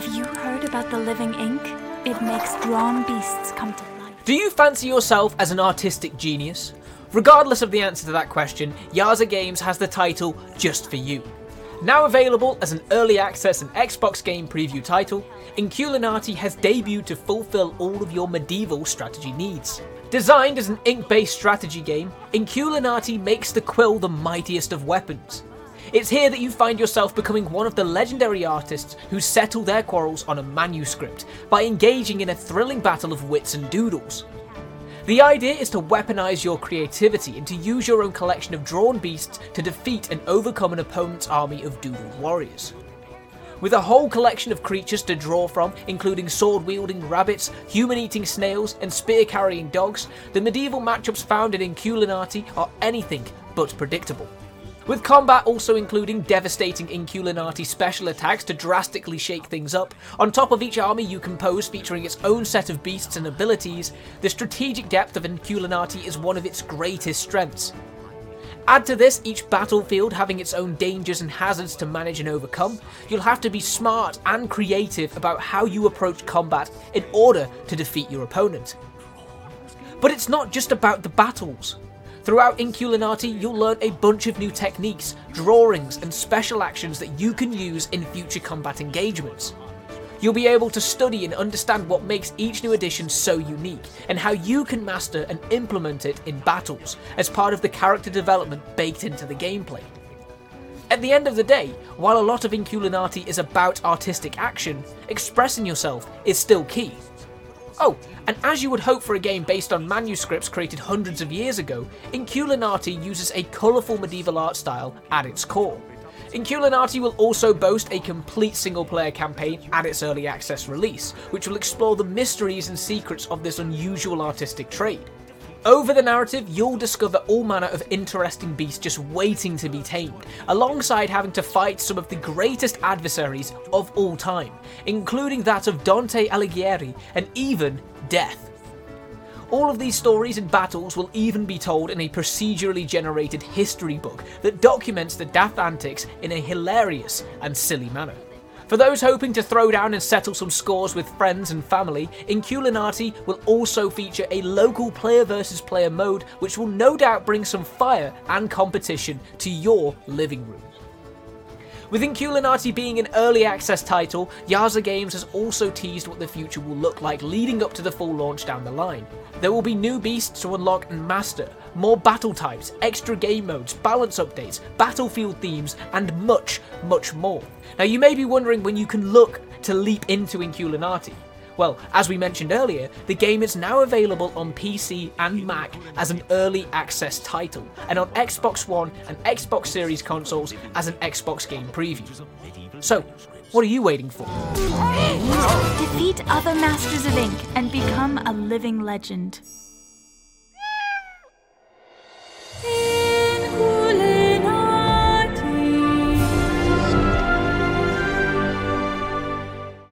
Have you heard about the living ink? It makes drawn beasts come to life. Do you fancy yourself as an artistic genius? Regardless of the answer to that question, Yaza Games has the title just for you. Now available as an early access and Xbox game preview title, Inkulinati has debuted to fulfill all of your medieval strategy needs. Designed as an ink-based strategy game, Inkulinati makes the quill the mightiest of weapons. It's here that you find yourself becoming one of the legendary artists who settle their quarrels on a manuscript by engaging in a thrilling battle of wits and doodles. The idea is to weaponize your creativity and to use your own collection of drawn beasts to defeat and overcome an opponent's army of doodled warriors. With a whole collection of creatures to draw from, including sword wielding rabbits, human eating snails, and spear carrying dogs, the medieval matchups found in Inkulinati are anything but predictable. With combat also including devastating Inkulinati special attacks to drastically shake things up, on top of each army you compose featuring its own set of beasts and abilities, the strategic depth of Inkulinati is one of its greatest strengths. Add to this each battlefield having its own dangers and hazards to manage and overcome, you'll have to be smart and creative about how you approach combat in order to defeat your opponent. But it's not just about the battles. Throughout Inkulinati, you'll learn a bunch of new techniques, drawings, and special actions that you can use in future combat engagements. You'll be able to study and understand what makes each new edition so unique, and how you can master and implement it in battles as part of the character development baked into the gameplay. At the end of the day, while a lot of Inkulinati is about artistic action, expressing yourself is still key. Oh, and as you would hope for a game based on manuscripts created hundreds of years ago, Inkulinati uses a colourful medieval art style at its core. Inkulinati will also boast a complete single player campaign at its early access release, which will explore the mysteries and secrets of this unusual artistic trade. Over the narrative, you'll discover all manner of interesting beasts just waiting to be tamed, alongside having to fight some of the greatest adversaries of all time, including that of Dante Alighieri and even death. All of these stories and battles will even be told in a procedurally generated history book that documents the daft antics in a hilarious and silly manner. For those hoping to throw down and settle some scores with friends and family, Inkulinati will also feature a local player versus player mode which will no doubt bring some fire and competition to your living room. With Inkulinati being an early access title, Yaza Games has also teased what the future will look like leading up to the full launch down the line. There will be new beasts to unlock and master, more battle types, extra game modes, balance updates, battlefield themes, and much, much more. Now you may be wondering when you can look to leap into Inkulinati. Well, as we mentioned earlier, the game is now available on PC and Mac as an early access title, and on Xbox One and Xbox Series consoles as an Xbox game preview. So, what are you waiting for? Defeat other masters of ink and become a living legend.